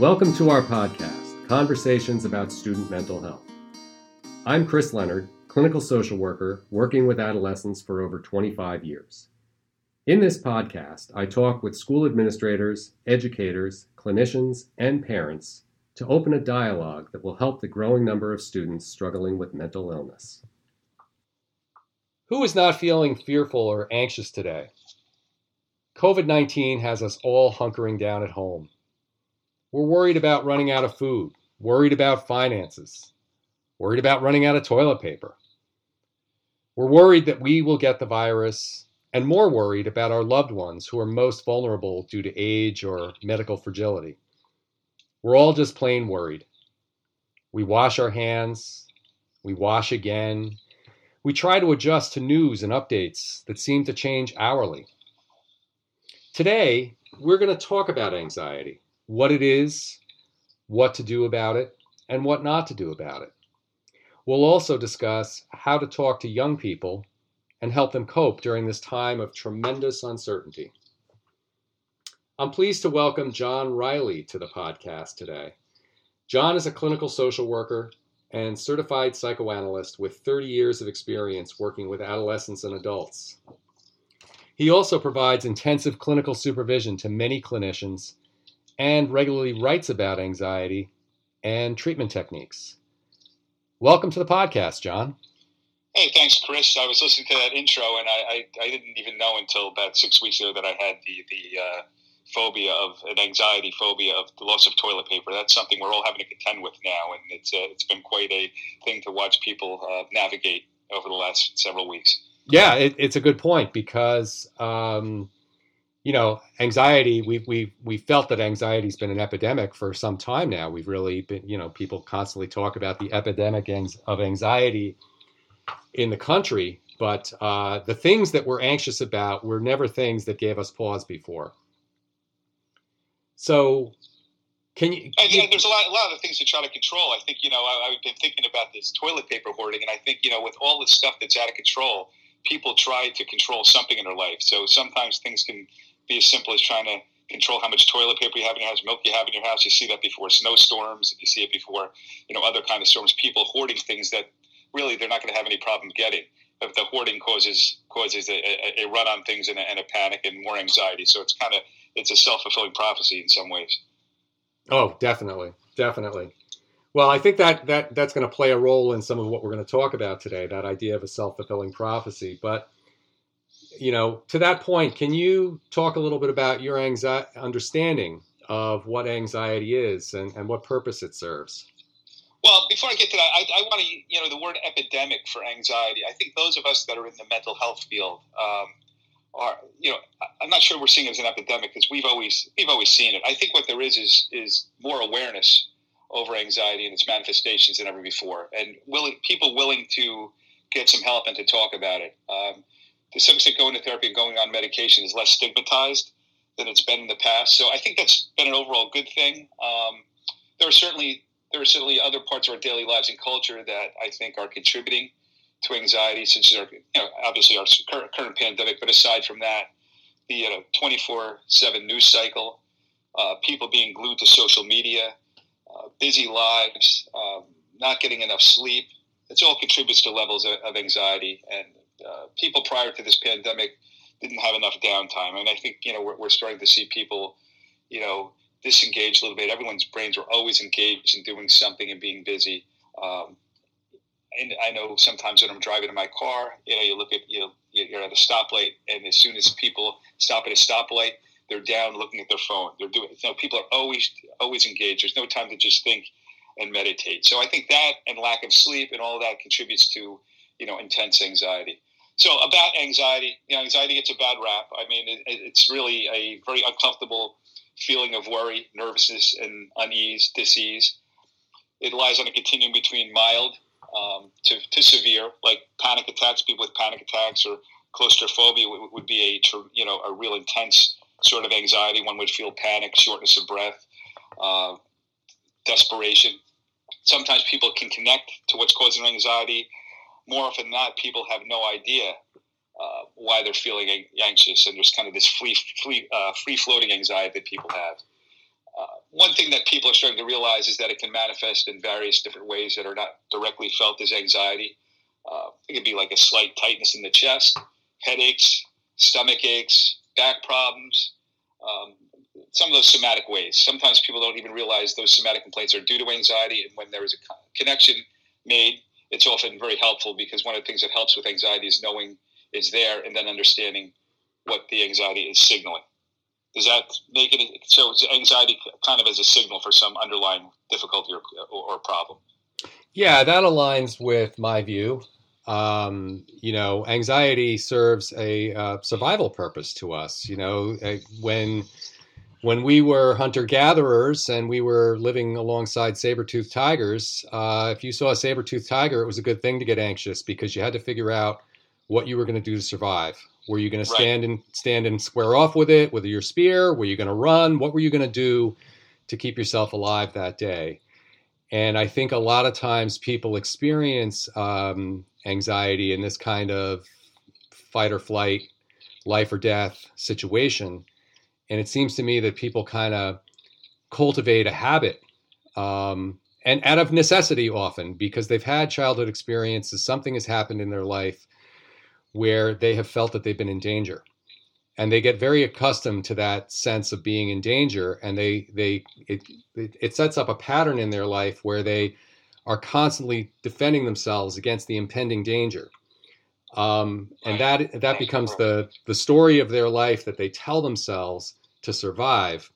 Welcome to our podcast, Conversations about Student Mental Health. I'm Chris Leonard, clinical social worker working with adolescents for over 25 years. In this podcast, I talk with school administrators, educators, clinicians, and parents to open a dialogue that will help the growing number of students struggling with mental illness. Who is not feeling fearful or anxious today? COVID 19 has us all hunkering down at home. We're worried about running out of food, worried about finances, worried about running out of toilet paper. We're worried that we will get the virus, and more worried about our loved ones who are most vulnerable due to age or medical fragility. We're all just plain worried. We wash our hands, we wash again. We try to adjust to news and updates that seem to change hourly. Today, we're going to talk about anxiety what it is, what to do about it, and what not to do about it. We'll also discuss how to talk to young people and help them cope during this time of tremendous uncertainty. I'm pleased to welcome John Riley to the podcast today. John is a clinical social worker and certified psychoanalyst with 30 years of experience working with adolescents and adults. He also provides intensive clinical supervision to many clinicians and regularly writes about anxiety and treatment techniques. Welcome to the podcast, John. Hey, thanks, Chris. I was listening to that intro, and I, I, I didn't even know until about six weeks ago that I had the the uh, phobia of an anxiety phobia of the loss of toilet paper. That's something we're all having to contend with now, and it's uh, it's been quite a thing to watch people uh, navigate over the last several weeks. Yeah, it, it's a good point because um, you know, anxiety, we we we felt that anxiety's been an epidemic for some time now. We've really been, you know, people constantly talk about the epidemic of anxiety in the country, but uh, the things that we're anxious about were never things that gave us pause before. So, can you? And, yeah, there's a lot, a lot of things to try to control. I think you know, I, I've been thinking about this toilet paper hoarding, and I think you know, with all this stuff that's out of control, people try to control something in their life. So sometimes things can be as simple as trying to control how much toilet paper you have in your house, milk you have in your house. You see that before snowstorms, you see it before, you know, other kind of storms. People hoarding things that really they're not going to have any problem getting. But the hoarding causes causes a, a, a run on things and a, and a, panic and more anxiety. So it's kind of it's a self fulfilling prophecy in some ways. Oh, definitely, definitely. Well, I think that that that's going to play a role in some of what we're going to talk about today. That idea of a self fulfilling prophecy, but you know, to that point, can you talk a little bit about your anxiety, understanding of what anxiety is and, and what purpose it serves? Well, before I get to that, I, I want to, you know, the word epidemic for anxiety. I think those of us that are in the mental health field um, are, you know, I'm not sure we're seeing it as an epidemic because we've always we've always seen it. I think what there is is is more awareness over anxiety and its manifestations than ever before, and willing people willing to get some help and to talk about it. Um, extent, going to therapy and going on medication is less stigmatized than it's been in the past. So I think that's been an overall good thing. Um, there are certainly there are certainly other parts of our daily lives and culture that I think are contributing to anxiety, as our, you know, obviously our current, current pandemic. But aside from that, the twenty four seven news cycle, uh, people being glued to social media, uh, busy lives, um, not getting enough sleep. It all contributes to levels of, of anxiety and uh, people prior to this pandemic didn't have enough downtime, and I think you know we're, we're starting to see people, you know, disengage a little bit. Everyone's brains are always engaged in doing something and being busy. Um, and I know sometimes when I'm driving in my car, you know, you look at you know, you're at a stoplight, and as soon as people stop at a stoplight, they're down looking at their phone. They're doing, you know, people are always always engaged. There's no time to just think and meditate. So I think that and lack of sleep and all that contributes to you know intense anxiety. So about anxiety, you know, anxiety gets a bad rap. I mean, it, it's really a very uncomfortable feeling of worry, nervousness, and unease, disease. It lies on a continuum between mild um, to, to severe, like panic attacks. People with panic attacks or claustrophobia would, would be a you know a real intense sort of anxiety. One would feel panic, shortness of breath, uh, desperation. Sometimes people can connect to what's causing anxiety more often than not, people have no idea uh, why they're feeling anxious, and there's kind of this free, free, uh, free floating anxiety that people have. uh, one thing that people are starting to realize is that it can manifest in various different ways that are not directly felt as anxiety. Uh, it could be like a slight tightness in the chest, headaches, stomach aches, back problems, um, some of those somatic ways. Sometimes people don't even realize those somatic complaints are due to anxiety, and when there is a connection made, it's often very helpful because one of the things that helps with anxiety is knowing it's there and then understanding what the anxiety is signaling. Does that make it so? Anxiety kind of as a signal for some underlying difficulty or, or, problem? Yeah, that aligns with my view. Um, you know, anxiety serves a uh, survival purpose to us. You know, when when we were hunter gatherers and we were living alongside saber-toothed tigers, uh, if you saw a saber-toothed tiger, it was a good thing to get anxious because you had to figure out what you were going to do to survive. Were you going to stand right. and stand and square off with it with your spear? Were you going to run? What were you going to do to keep yourself alive that day? And I think a lot of times people experience um, anxiety in this kind of fight or flight, life or death situation. And it seems to me that people kind of cultivate a habit um, and out of necessity often because they've had childhood experiences, something has happened in their life where they have felt that they've been in danger. And they get very accustomed to that sense of being in danger and they they it, it sets up a pattern in their life where they are constantly defending themselves against the impending danger. Um, and that that becomes the the story of their life that they tell themselves to survive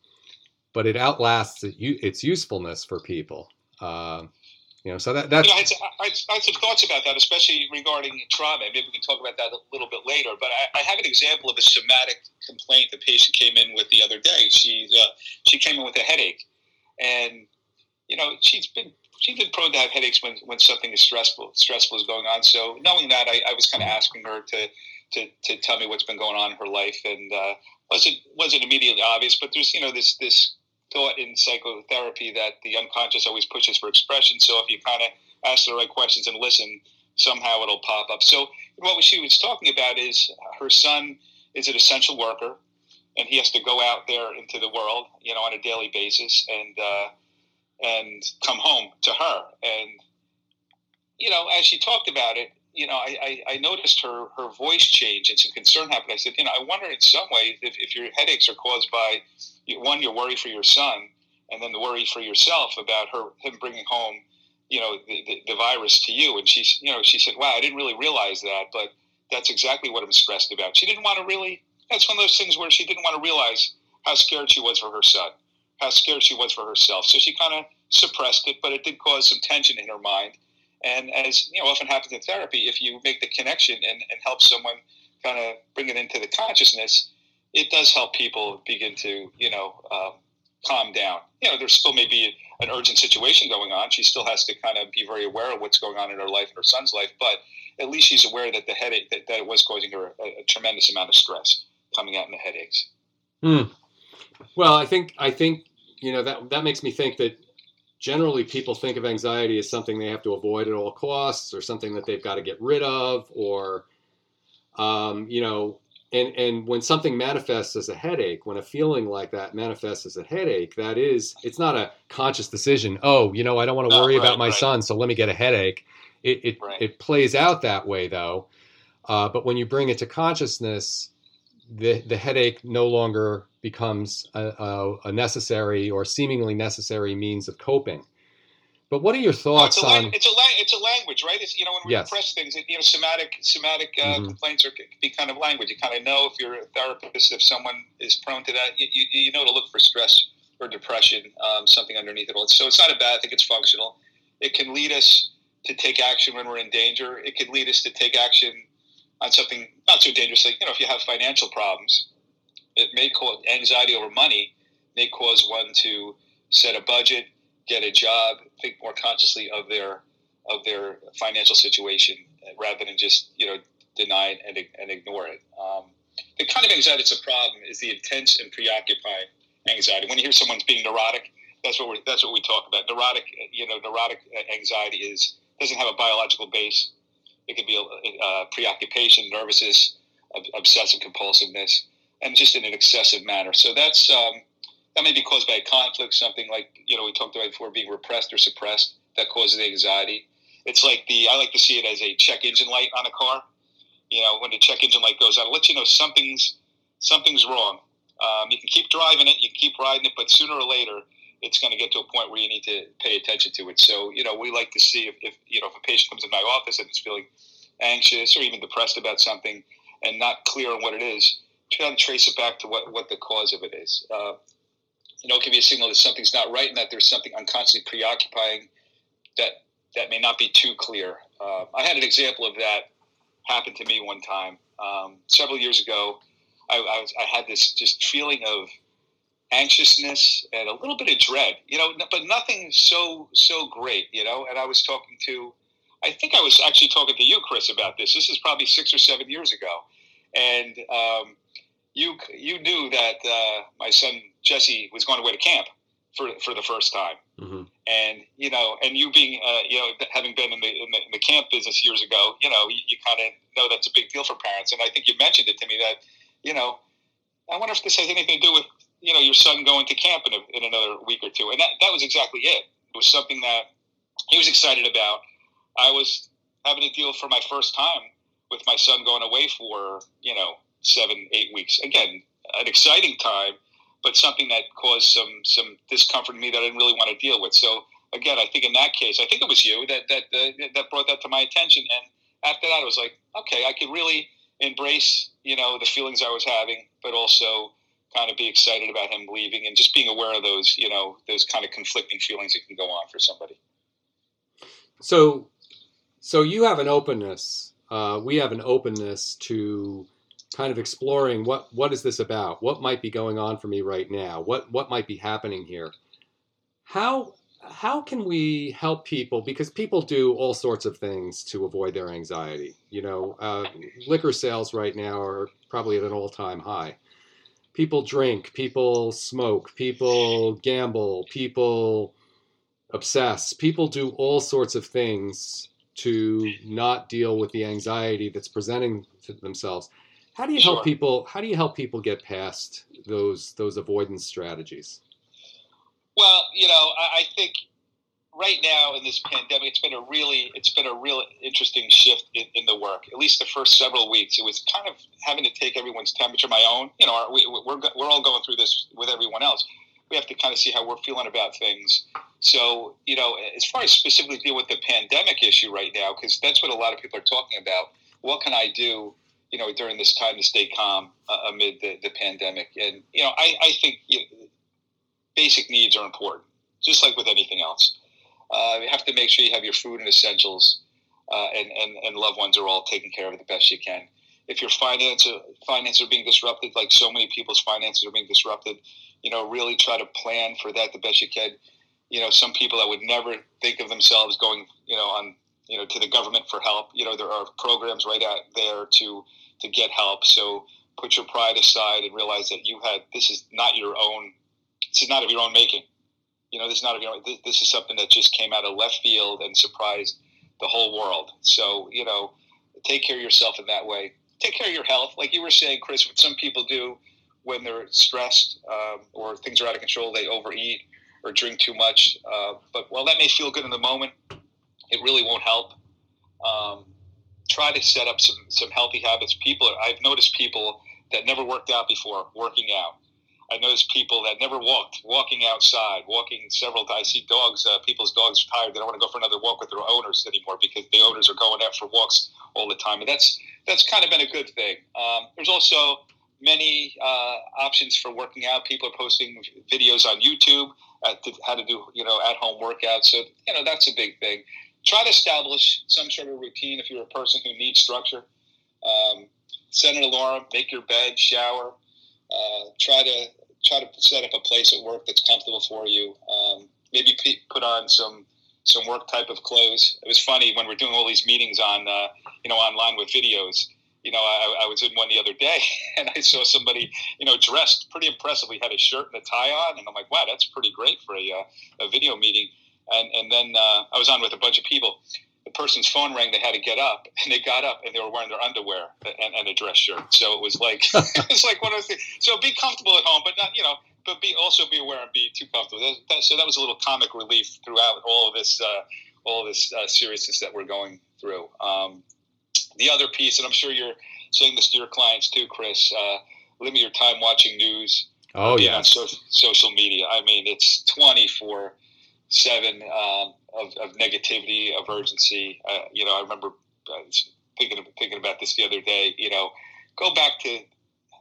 but it outlasts its usefulness for people uh, you know, so that that's. I, had, I, had some thoughts about that, especially regarding trauma. Maybe we can talk about that a little bit later. But I, I have an example of a somatic complaint the patient came in with the other day. She uh, she came in with a headache, and you know she's been she's been prone to have headaches when, when something is stressful stressful is going on. So knowing that, I, I was kind of asking her to, to to tell me what's been going on in her life, and uh, wasn't wasn't immediately obvious. But there's you know this this thought in psychotherapy that the unconscious always pushes for expression. So if you kind of ask the right questions and listen, somehow it'll pop up. So what she was talking about is her son is an essential worker, and he has to go out there into the world, you know, on a daily basis, and uh, and come home to her. And you know, as she talked about it, you know, I, I, I, noticed her, her voice change and some concern happened. I said, you know, I wonder in some way if, if your headaches are caused by one, your worry for your son, and then the worry for yourself about her him bringing home, you know, the, the, the virus to you. And she's, you know, she said, wow, I didn't really realize that, but that's exactly what I'm stressed about. She didn't want to really. That's one of those things where she didn't want to realize how scared she was for her son, how scared she was for herself. So she kind of suppressed it, but it did cause some tension in her mind and as you know, often happens in therapy, if you make the connection and, and help someone kind of bring it into the consciousness, it does help people begin to, you know, um, calm down. You know, there still may be an urgent situation going on. She still has to kind of be very aware of what's going on in her life and her son's life, but at least she's aware that the headache that, that it was causing her a, a, tremendous amount of stress coming out in the headaches. Hmm. Well, I think I think you know that that makes me think that generally people think of anxiety as something they have to avoid at all costs or something that they've got to get rid of or um, you know and and when something manifests as a headache when a feeling like that manifests as a headache that is it's not a conscious decision oh you know i don't want to worry right, about my right. son so let me get a headache it it, right. it plays out that way though uh, but when you bring it to consciousness the the headache no longer becomes a, a, a, necessary or seemingly necessary means of coping. But what are your thoughts no, it's on? It's a it's a language, right? It's you know when we yes. repress things, you know, somatic somatic uh, mm-hmm. complaints are can be kind of language. You kind of know if you're a therapist, if someone is prone to that, you, you, you know to look for stress or depression, um, something underneath it all. So it's not a bad thing. It's functional. It can lead us to take action when we're in danger. It can lead us to take action on something not so dangerous, like you know, if you have financial problems, it may cause anxiety over money may cause one to set a budget, get a job, think more consciously of their of their financial situation rather than just you know deny it and, and ignore it. Um, the kind of anxiety that's a problem is the intense and preoccupying anxiety. When you hear someone's being neurotic, that's what we that's what we talk about. Neurotic, you know, neurotic anxiety is doesn't have a biological base. It could be a, preoccupation, nervousness, obsessive compulsiveness and just in an excessive manner. So that's um, that may be caused by a conflict, something like you know we talked about before, being repressed or suppressed that causes anxiety. It's like the I like to see it as a check engine light on a car. You know, when the check engine light goes on, it lets you know something's something's wrong. Um, you can keep driving it, you can keep riding it, but sooner or later, it's going to get to a point where you need to pay attention to it. So, you know, we like to see if, if you know if a patient comes in my office and is feeling anxious or even depressed about something and not clear on what it is, try to trace it back to what, what the cause of it is. Uh, you know, it can be a signal that something's not right and that there's something I'm preoccupying that that may not be too clear. Uh, I had an example of that happen to me one time um, several years ago. I, I, was, I had this just feeling of anxiousness and a little bit of dread, you know, but nothing so so great, you know. And I was talking to, I think I was actually talking to you, Chris, about this. This is probably six or seven years ago, and um, you you knew that uh, my son Jesse was going away to camp for for the first time, mm-hmm. and you know, and you being uh, you know having been in the, in the, in the camp business years ago, you know, you, you kind of know that's a big deal for parents, and I think you mentioned it to me that you know. I wonder if this has anything to do with you know your son going to camp in, a, in another week or two, and that that was exactly it. It was something that he was excited about. I was having to deal for my first time with my son going away for you know seven eight weeks. Again, an exciting time, but something that caused some some discomfort in me that I didn't really want to deal with. So again, I think in that case, I think it was you that that uh, that brought that to my attention. And after that, I was like, okay, I could really embrace you know the feelings I was having, but also kind of be excited about him leaving and just being aware of those, you know, those kind of conflicting feelings that can go on for somebody. So, so you have an openness. Uh, we have an openness to kind of exploring what what is this about? What might be going on for me right now? What what might be happening here? How how can we help people? Because people do all sorts of things to avoid their anxiety. You know, uh, liquor sales right now are probably at an all time high people drink, people smoke, people gamble, people obsess, people do all sorts of things to not deal with the anxiety that's presenting to themselves. How do you help people? How do you help people get past those those avoidance strategies? Well, you know, I, I think right now in this pandemic, it's been a really it's been a real interesting shift in, in, the work. At least the first several weeks, it was kind of having to take everyone's temperature. My own, you know, we, we're we're all going through this with everyone else. We have to kind of see how we're feeling about things. So, you know, as far as specifically deal with the pandemic issue right now, because that's what a lot of people are talking about. What can I do, you know, during this time to stay calm uh, amid the, the pandemic? And you know, I, I think you know, basic needs are important, just like with anything else uh, you have to make sure you have your food and essentials, uh, and, and, and loved ones are all taken care of the best you can. If your finances finances are being disrupted, like so many people's finances are being disrupted, you know, really try to plan for that the best you can. You know, some people that would never think of themselves going, you know, on you know to the government for help. You know, there are programs right out there to to get help. So put your pride aside and realize that you had this is not your own. This is not of your own making you know, this is not you know, this, is something that just came out of left field and surprised the whole world. So, you know, take care of yourself in that way. Take care of your health, like you were saying, Chris. What some people do when they're stressed um, or things are out of control, they overeat or drink too much. Uh, but while that may feel good in the moment, it really won't help. Um, try to set up some some healthy habits. People, I've noticed people that never worked out before working out. I notice people that never walked, walking outside, walking several times. I see dogs, uh, people's dogs tired. They don't want to go for another walk with their owners anymore because the owners are going out for walks all the time. And that's that's kind of been a good thing. Um, there's also many uh, options for working out. People are posting videos on YouTube to, how to do you know at home workouts. So you know that's a big thing. Try to establish some sort of routine if you're a person who needs structure. Um, set an alarm, make your bed, shower uh, try to try to set up a place at work that's comfortable for you. Um, maybe put on some some work type of clothes. It was funny when we're doing all these meetings on uh, you know online with videos. You know, I, I, was in one the other day and I saw somebody you know dressed pretty impressively, had a shirt and a tie on, and I'm like, wow, that's pretty great for a, uh, a video meeting. And and then uh, I was on with a bunch of people. Person's phone rang, they had to get up, and they got up and they were wearing their underwear and, and a dress shirt. So it was like it was like one of those things. So be comfortable at home, but not you know, but be also be aware and be too comfortable. That, that, so that was a little comic relief throughout all of this uh, all this uh, seriousness that we're going through. Um, the other piece, and I'm sure you're saying this to your clients too, Chris. Uh, limit your time watching news. Oh yeah, so, social media. I mean, it's 24 seven um, of, of, negativity, of urgency. Uh, you know, I remember uh, thinking thinking about this the other day. You know, go back to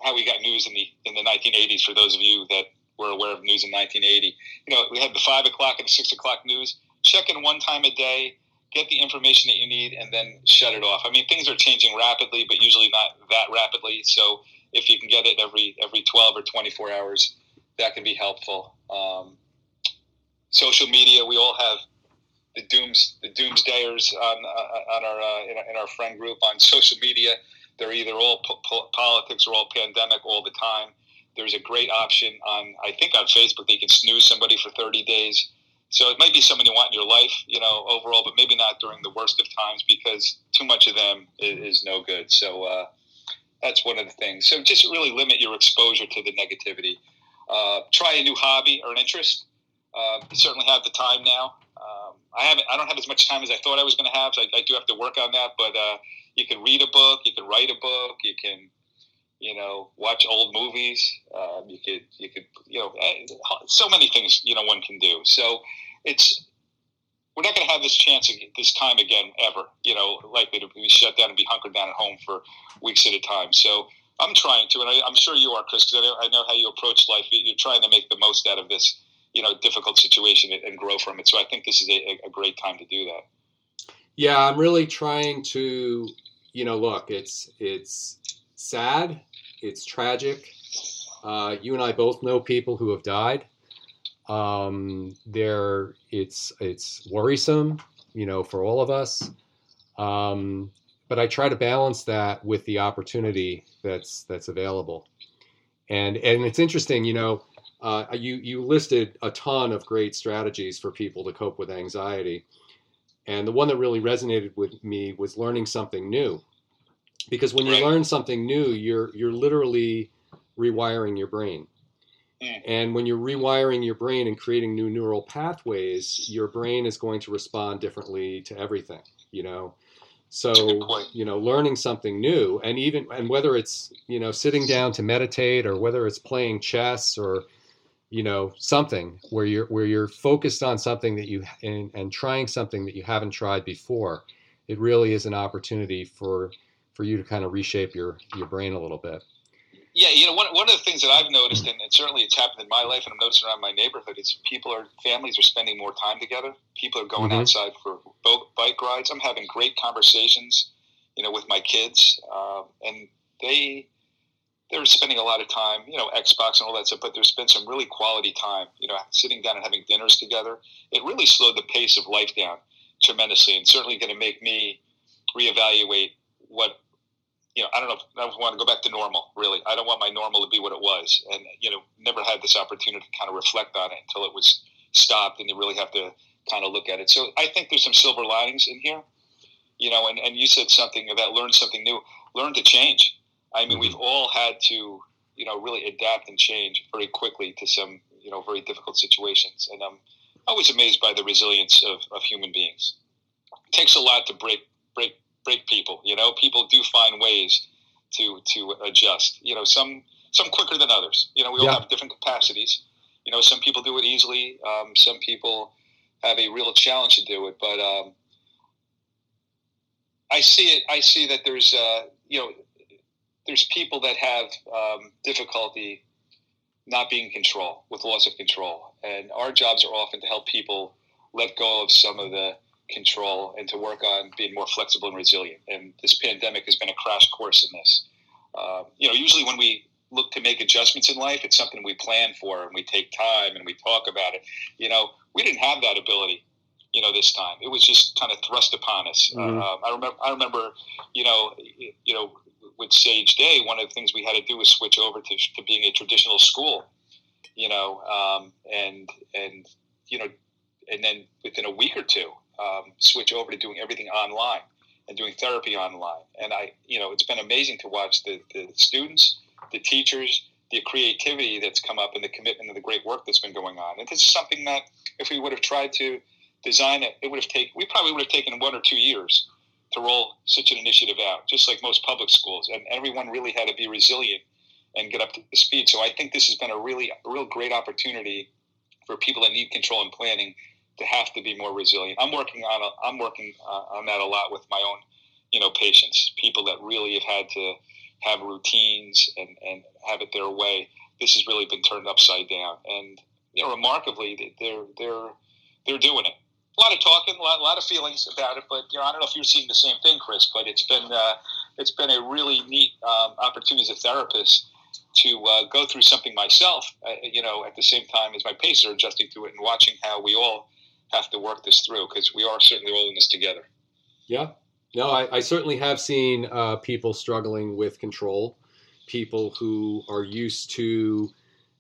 how we got news in the in the 1980s. For those of you that were aware of news in 1980, you know, we had the five o'clock and the six o'clock news. Check in one time a day, get the information that you need, and then shut it off. I mean, things are changing rapidly, but usually not that rapidly. So if you can get it every every 12 or 24 hours, that can be helpful. Um, social media, we all have the dooms the doomsdayers on uh, on our, uh, in our in our friend group on social media. They're either all po- po- politics or all pandemic all the time. There's a great option on I think on Facebook they can snooze somebody for 30 days. So it might be someone you want in your life, you know, overall, but maybe not during the worst of times because too much of them is, is no good. So uh, that's one of the things. So just really limit your exposure to the negativity. Uh, try a new hobby or an interest. Uh, certainly have the time now. Um, I haven't. I don't have as much time as I thought I was going to have. So I, I, do have to work on that. But uh, you can read a book. You can write a book. You can, you know, watch old movies. Um, you could. You could. You know, eh, so many things. You know, one can do. So it's. We're not going to have this chance this time again ever. You know, likely to be shut down and be hunkered down at home for weeks at a time. So I'm trying to, and I, am sure you are, Chris. Because I I know how you approach life. You're trying to make the most out of this you know difficult situation and grow from it. So I think this is a, a great time to do that. Yeah, I'm really trying to, you know, look, it's it's sad, it's tragic. Uh, you and I both know people who have died. Um, there, it's it's worrisome, you know, for all of us. Um, but I try to balance that with the opportunity that's that's available. And and it's interesting, you know, uh, you you listed a ton of great strategies for people to cope with anxiety, and the one that really resonated with me was learning something new, because when you right. learn something new, you're you're literally rewiring your brain. Hmm. And when you're rewiring your brain and creating new neural pathways, your brain is going to respond differently to everything, you know. So, you know, learning something new and even and whether it's, you know, sitting down to meditate or whether it's playing chess or you know something where you're where you're focused on something that you and, and trying something that you haven't tried before it really is an opportunity for for you to kind of reshape your your brain a little bit. Yeah you know one, one of the things that i've noticed and, and certainly it's happened in my life and i'm noticing around my neighborhood is people are families are spending more time together. People are going mm-hmm. outside for bike rides. I'm having great conversations you know with my kids uh, and they they're spending a lot of time, you know, Xbox and all that stuff, but there's been some really quality time, you know, sitting down and having dinners together. It really slowed the pace of life down tremendously and certainly going to make me reevaluate what, you know, I don't know if I want to go back to normal, really. I don't want my normal to be what it was. And, you know, never had this opportunity to kind of reflect on it until it was stopped and you really have to kind of look at it. So I think there's some silver linings in here, you know, and, and you said something about learn something new, learn to change I mean, we've mm-hmm. all had to, you know, really adapt and change very quickly to some, you know, very difficult situations. And I'm always amazed by the resilience of, of human beings. It takes a lot to break break break people. You know, people do find ways to to adjust. You know, some some quicker than others. You know, we all yeah. have different capacities. You know, some people do it easily. Um, some people have a real challenge to do it. But um, I see it. I see that there's, uh, you know, there's people that have um, difficulty not being in control with loss of control, and our jobs are often to help people let go of some of the control and to work on being more flexible and resilient. And this pandemic has been a crash course in this. Uh, you know, usually when we look to make adjustments in life, it's something we plan for and we take time and we talk about it. You know, we didn't have that ability you know, this time. It was just kind of thrust upon us. Mm-hmm. Uh, I remember, I remember, you know, you know, with Sage Day, one of the things we had to do was switch over to, to being a traditional school, you know, um, and and you know, and then within a week or two, um, switch over to doing everything online and doing therapy online. And I, you know, it's been amazing to watch the, the students, the teachers, the creativity that's come up, and the commitment and the great work that's been going on. And this is something that, if we would have tried to design it, it would have taken. We probably would have taken one or two years to roll such an initiative out, just like most public schools. And everyone really had to be resilient and get up to speed. So I think this has been a really, a real great opportunity for people that need control and planning to have to be more resilient. I'm working on a, I'm working uh, on that a lot with my own, you know, patients, people that really have had to have routines and, and have it their way. This has really been turned upside down, and you know, remarkably, they're they're they're doing it. A lot of talking, a lot, a lot of feelings about it, but you know, I don't know if you're seeing the same thing, Chris. But it's been uh, it's been a really neat um, opportunity as a therapist to uh, go through something myself, uh, you know, at the same time as my patients are adjusting to it and watching how we all have to work this through because we are certainly all in this together. Yeah. No, I, I certainly have seen uh, people struggling with control, people who are used to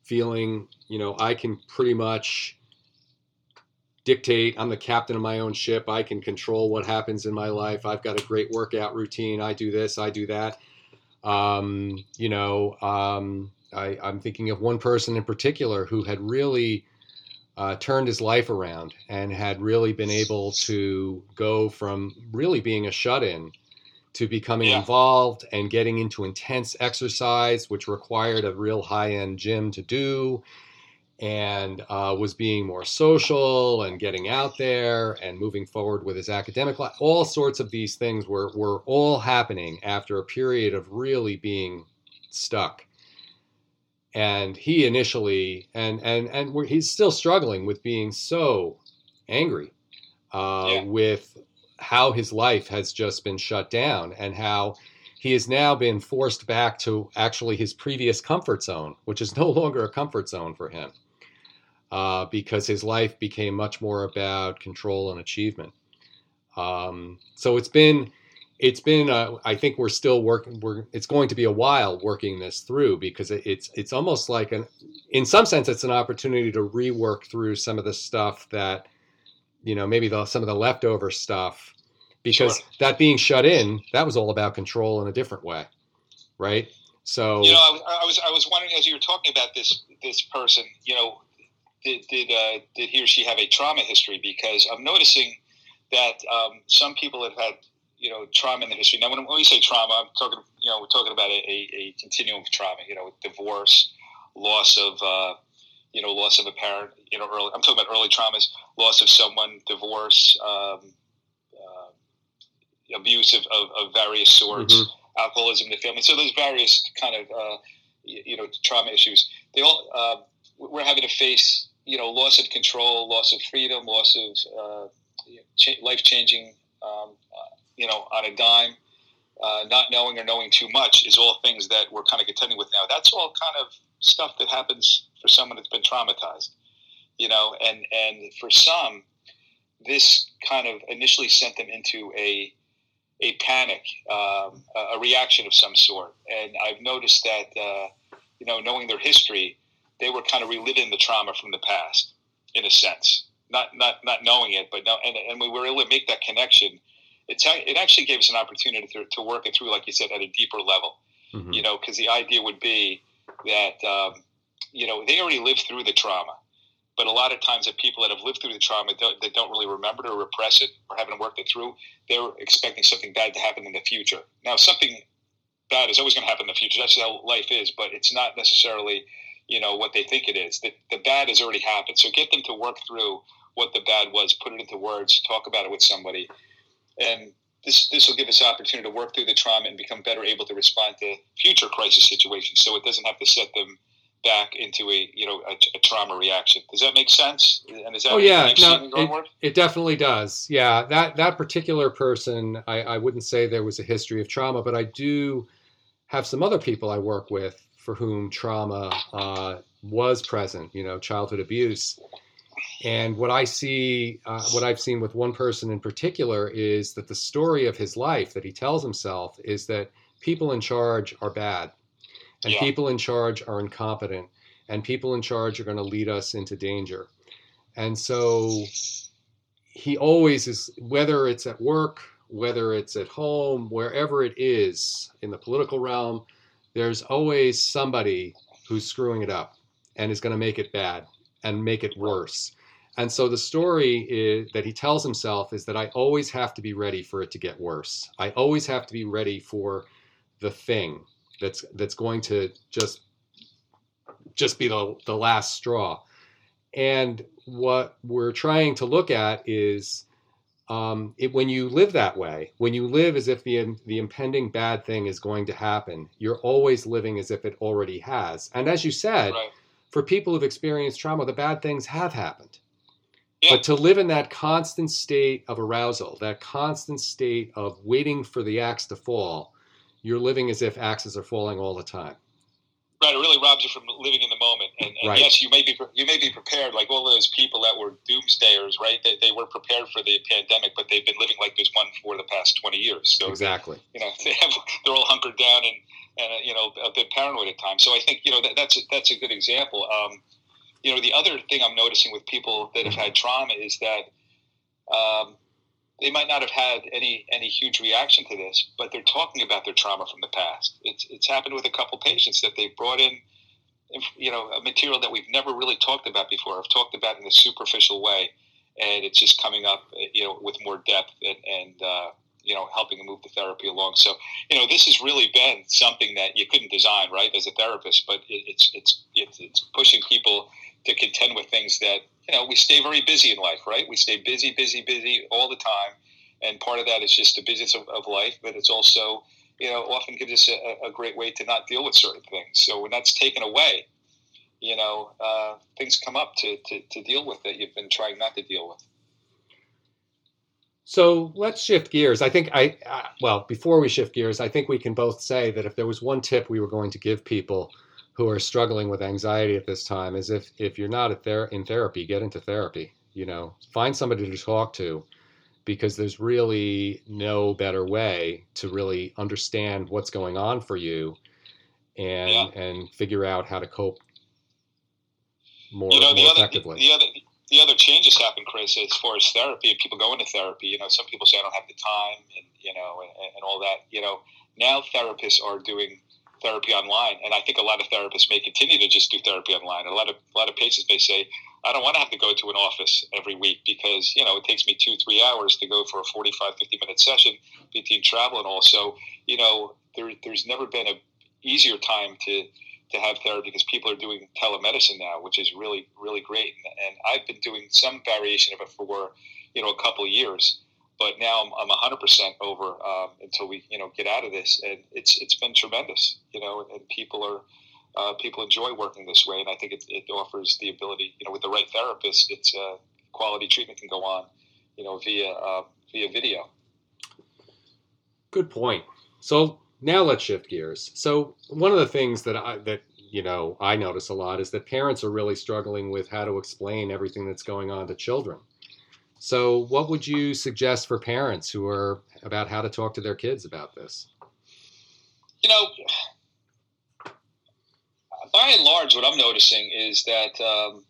feeling, you know, I can pretty much dictate. I'm the captain of my own ship. I can control what happens in my life. I've got a great workout routine. I do this, I do that. Um, you know, um, I, I'm thinking of one person in particular who had really uh, turned his life around and had really been able to go from really being a shut in to becoming yeah. involved and getting into intense exercise, which required a real high end gym to do, and uh, was being more social and getting out there and moving forward with his academic life. All sorts of these things were, were all happening after a period of really being stuck and he initially and and and he's still struggling with being so angry uh, yeah. with how his life has just been shut down and how he has now been forced back to actually his previous comfort zone, which is no longer a comfort zone for him uh, because his life became much more about control and achievement. Um, so it's been it's been uh, i think we're still working we're it's going to be a while working this through because it, it's it's almost like an in some sense it's an opportunity to rework through some of the stuff that you know maybe the, some of the leftover stuff because sure. that being shut in that was all about control in a different way right so you know i, I was i was wondering as you were talking about this this person you know did did, uh, did he or she have a trauma history because i'm noticing that um, some people have had you know trauma in the history. Now, when, when we say trauma, I'm talking you know we're talking about a, a, a continuum of trauma. You know, divorce, loss of uh, you know loss of a parent. You know, early. I'm talking about early traumas, loss of someone, divorce, um, uh, abuse of, of, of, various sorts, mm-hmm. alcoholism in the family. So there's various kind of uh, you know trauma issues. They all uh, we're having to face you know loss of control, loss of freedom, loss of uh, life changing um, you know, on a dime, uh, not knowing or knowing too much is all things that we're kind of contending with now. That's all kind of stuff that happens for someone that's been traumatized, you know, and, and for some, this kind of initially sent them into a, a panic, um, a, reaction of some sort. And I've noticed that, uh, you know, knowing their history, they were kind of reliving the trauma from the past, in a sense. Not not not knowing it, but no, and, and we were able to make that connection it's it actually gave us an opportunity to, to work it through, like you said, at a deeper level. Mm-hmm. You know, because the idea would be that um, you know they already lived through the trauma, but a lot of times that people that have lived through the trauma don't, that don't really remember it or repress it or haven't worked it through, they're expecting something bad to happen in the future. Now, something bad is always going to happen in the future. That's how life is, but it's not necessarily you know what they think it is. The, the bad has already happened. So get them to work through what the bad was, put it into words, talk about it with somebody, and this this will give us opportunity to work through the trauma and become better able to respond to future crisis situations. So it doesn't have to set them back into a you know a, a trauma reaction. Does that make sense? And is that oh yeah, no, it, it, definitely does. Yeah, that that particular person, I, I wouldn't say there was a history of trauma, but I do have some other people I work with for whom trauma uh, was present. You know, childhood abuse, and what I see, uh, what I've seen with one person in particular is that the story of his life that he tells himself is that people in charge are bad, and yeah. people in charge are incompetent, and people in charge are going to lead us into danger. And so he always is, whether it's at work, whether it's at home, wherever it is in the political realm, there's always somebody who's screwing it up and is going to make it bad and make it worse. And so the story is, that he tells himself is that I always have to be ready for it to get worse. I always have to be ready for the thing that's that's going to just just be the, the last straw. And what we're trying to look at is um, it, when you live that way, when you live as if the, the impending bad thing is going to happen, you're always living as if it already has. And as you said, Right. for people who've experienced trauma, the bad things have happened. Yeah. But to live in that constant state of arousal, that constant state of waiting for the axe to fall, you're living as if axes are falling all the time. Right, it really robs you from living in the moment. And, and Right. yes, you may be you may be prepared, like all those people that were doomsdayers, right? They, they were prepared for the pandemic, but they've been living like there's one for the past twenty years. So Exactly. you know they have they're all hunkered down and and uh, you know a bit paranoid at times. So I think you know that, that's a, that's a good example. Um, you know, the other thing I'm noticing with people that have had trauma is that um, they might not have had any any huge reaction to this, but they're talking about their trauma from the past. It's it's happened with a couple patients that they brought in, you know, a material that we've never really talked about before. I've talked about in a superficial way, and it's just coming up, you know, with more depth and and uh, you know helping to move the therapy along. So you know, this has really been something that you couldn't design, right, as a therapist, but it, it's it's it's it's pushing people to contend with things that you know we stay very busy in life, right? We stay busy, busy, busy all the time, and part of that is just the business of, of life, but it's also you know often gives us a, a great way to not deal with certain things. So when that's taken away, you know uh, things come up to, to to deal with that you've been trying not to deal with. So let's shift gears. I think I, uh, well, before we shift gears, I think we can both say that if there was one tip we were going to give people who are struggling with anxiety at this time is if, if you're not ther- in therapy, get into therapy, you know, find somebody to talk to because there's really no better way to really understand what's going on for you and, Yeah. and figure out how to cope more, you know, the more other effectively. the other the other changes happen, Chris, as far as therapy and people go into therapy. You know, some people say I don't have the time, and you know, and, and all that. You know, now therapists are doing therapy online, and I think a lot of therapists may continue to just do therapy online. A lot of a lot of patients may say, I don't want to have to go to an office every week because you know it takes me two three hours to go for a 45, 50 minute session between travel and all. So you know, there, there's never been a easier time to to have therapy because people are doing telemedicine now, which is really, really great. And, and I've been doing some variation of it for, you know, a couple years, but now I'm, I'm 100% over um, until we, you know, get out of this. And it's it's been tremendous, you know, and people are uh, people enjoy working this way, and I think it, it offers the ability, you know, with the right therapist, it's uh, quality treatment can go on, you know, via uh, via video. Good point. So now let's shift gears. So one of the things that I that you know I notice a lot is that parents are really struggling with how to explain everything that's going on to children. So what would you suggest for parents who are about how to talk to their kids about this? You know, by and large, what I'm noticing is that um,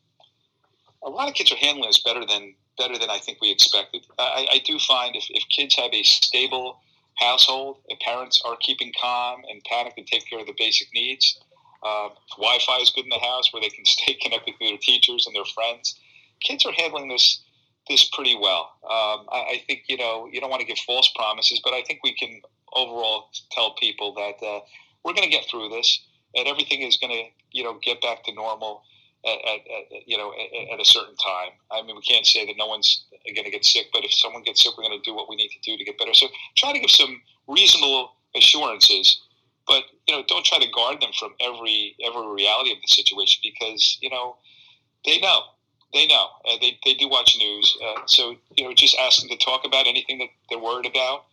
a lot of kids are handling this better than better than I think we expected. I, I do find if, if kids have a stable household, if parents are keeping calm and panic and take care of the basic needs, uh, Wi-Fi is good in the house where they can stay connected to their teachers and their friends. Kids are handling this this pretty well. Um, I, I think you know you don't want to give false promises, but I think we can overall tell people that uh, we're going to get through this, and everything is going to you know get back to normal at, at, at you know at, at, a certain time. I mean, we can't say that no one's going to get sick, but if someone gets sick, we're going to do what we need to do to get better. So try to give some reasonable assurances, but you know don't try to guard them from every every reality of the situation because you know they know they know. Uh, they, they do watch news. Uh, so you know just ask them to talk about anything that they're worried about.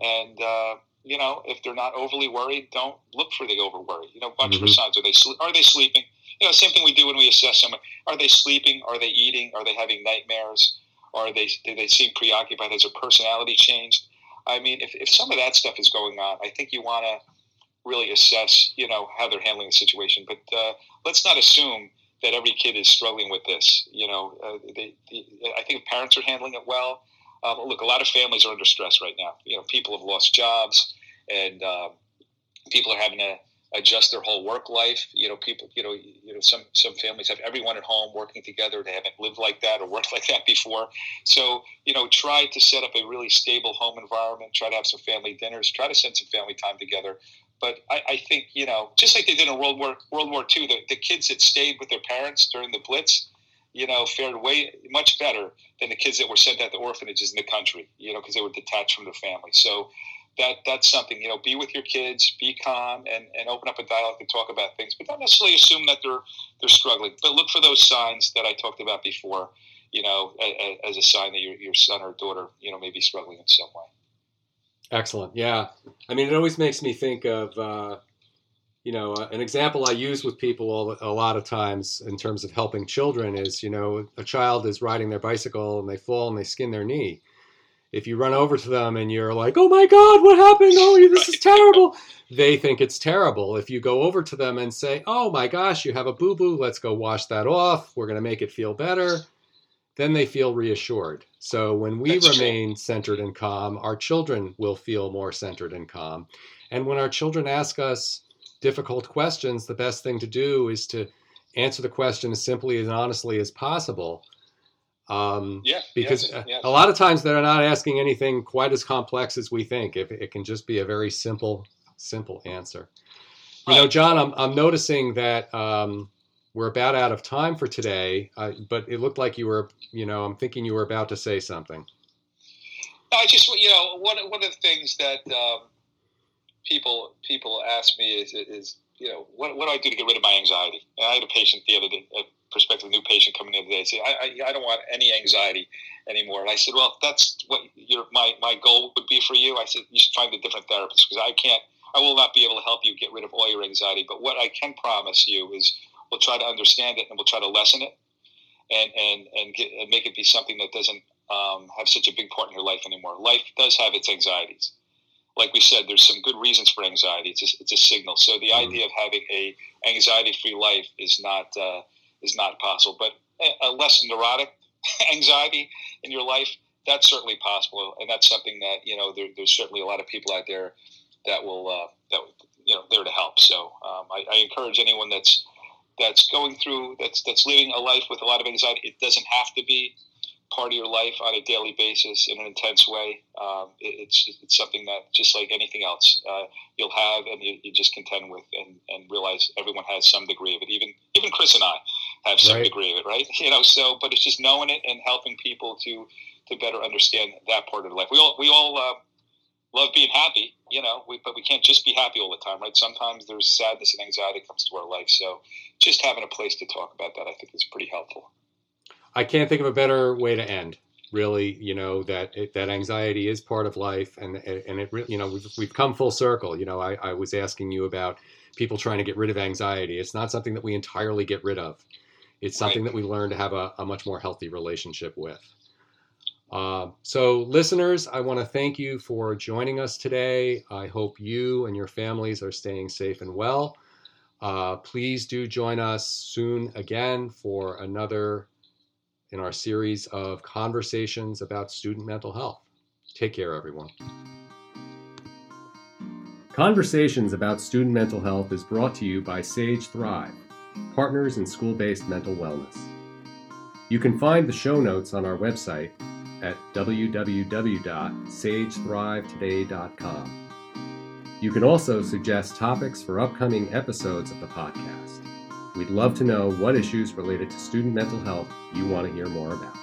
And uh, you know if they're not overly worried don't look for the over worry you know watch Mhm. for signs. Are they sle- are they sleeping? You know same thing we do when we assess someone. Are they sleeping? Are they eating? Are they having nightmares? Are they do they seem preoccupied? Has their personality changed? I mean if, if some of that stuff is going on i think you want to really assess you know how they're handling the situation. But uh, let's not assume that every kid is struggling with this. You know, uh, they, they, I think parents are handling it well. Um, look, a lot of families are under stress right now. You know, people have lost jobs, and um, people are having to adjust their whole work life. You know, people, you know, you know, some some families have everyone at home working together. They haven't lived like that or worked like that before. So, you know, try to set up a really stable home environment. Try to have some family dinners. Try to spend some family time together. But I, I think you know, just like they did in World War World War II, the, the kids that stayed with their parents during the Blitz, you know, fared way much better than the kids that were sent out to orphanages in the country. You know, because they were detached from their family. So that that's something you know be with your kids be calm and, and open up a dialogue and talk about things but don't necessarily assume that they're they're struggling but look for those signs that i talked about before you know as, as a sign that your, your son or daughter you know may be struggling in some way excellent yeah i mean it always makes me think of uh, you know uh, an example i use with people a lot of times in terms of helping children is you know a child is riding their bicycle and they fall and they skin their knee if you run over to them and you're like, "Oh my God, what happened? Oh, this is terrible," they think it's terrible. If you go over to them and say, "Oh my gosh, you have a boo boo. Let's go wash that off. We're going to make it feel better," then they feel reassured. So when we That's remain true. centered and calm, our children will feel more centered and calm. And when our children ask us difficult questions, the best thing to do is to answer the question as simply and honestly as possible um, yeah, because yes, yes. a lot of times they're not asking anything quite as complex as we think. If it can just be a very simple, simple answer. Right. You know, John, I'm, I'm noticing that um, we're about out of time for today, uh, but it looked like you were, you know, I'm thinking you were about to say something. I just, you know, one, one of the things that um, people people ask me is, is you know, what, what do I do to get rid of my anxiety? And I had a patient the other day, a prospective new patient coming in today say, I, I, I, don't want any anxiety anymore. And I said, well, that's what your, my, my goal would be for you. I said, you should find a different therapist because I can't, I will not be able to help you get rid of all your anxiety. But what I can promise you is we'll try to understand it and we'll try to lessen it and, and, and, get, and make it be something that doesn't um, have such a big part in your life anymore. Life does have its anxieties. Like we said, there's some good reasons for anxiety. It's a, it's a signal. So the mm-hmm. idea of having a anxiety-free life is not, uh, is not possible. But a less neurotic anxiety in your life, that's certainly possible, and that's something that you know there, there's certainly a lot of people out there that will uh, that you know there to help. So um, I, I, encourage anyone that's that's going through that's that's living a life with a lot of anxiety. It doesn't have to be part of your life on a daily basis in an intense way. Um, it, it's it's something that just like anything else, uh, you'll have and you, you, just contend with and, and realize everyone has some degree of it. Even even Chris and I have some right. degree of it, right? You know, so but it's just knowing it and helping people to to better understand that part of life. We all we all uh, love being happy, you know, we, but we can't just be happy all the time, right? Sometimes there's sadness and anxiety comes to our life. So just having a place to talk about that, I think, is pretty helpful. I can't think of a better way to end. Really, you know that it, that anxiety is part of life, and and it you know we've, we've come full circle. You know, I, I was asking you about people trying to get rid of anxiety. It's not something that we entirely get rid of. It's something right. that we learn to have a, a much more healthy relationship with. Uh, so, listeners, I want to thank you for joining us today. I hope you and your families are staying safe and well. Uh, please do join us soon again for another in our series of conversations about student mental health. Take care, everyone. Conversations about student mental health is brought to you by Sage Thrive, partners in school based mental wellness. You can find the show notes on our website at www.sagethrivettoday.com. You can also suggest topics for upcoming episodes of the podcast. We'd love to know what issues related to student mental health you want to hear more about.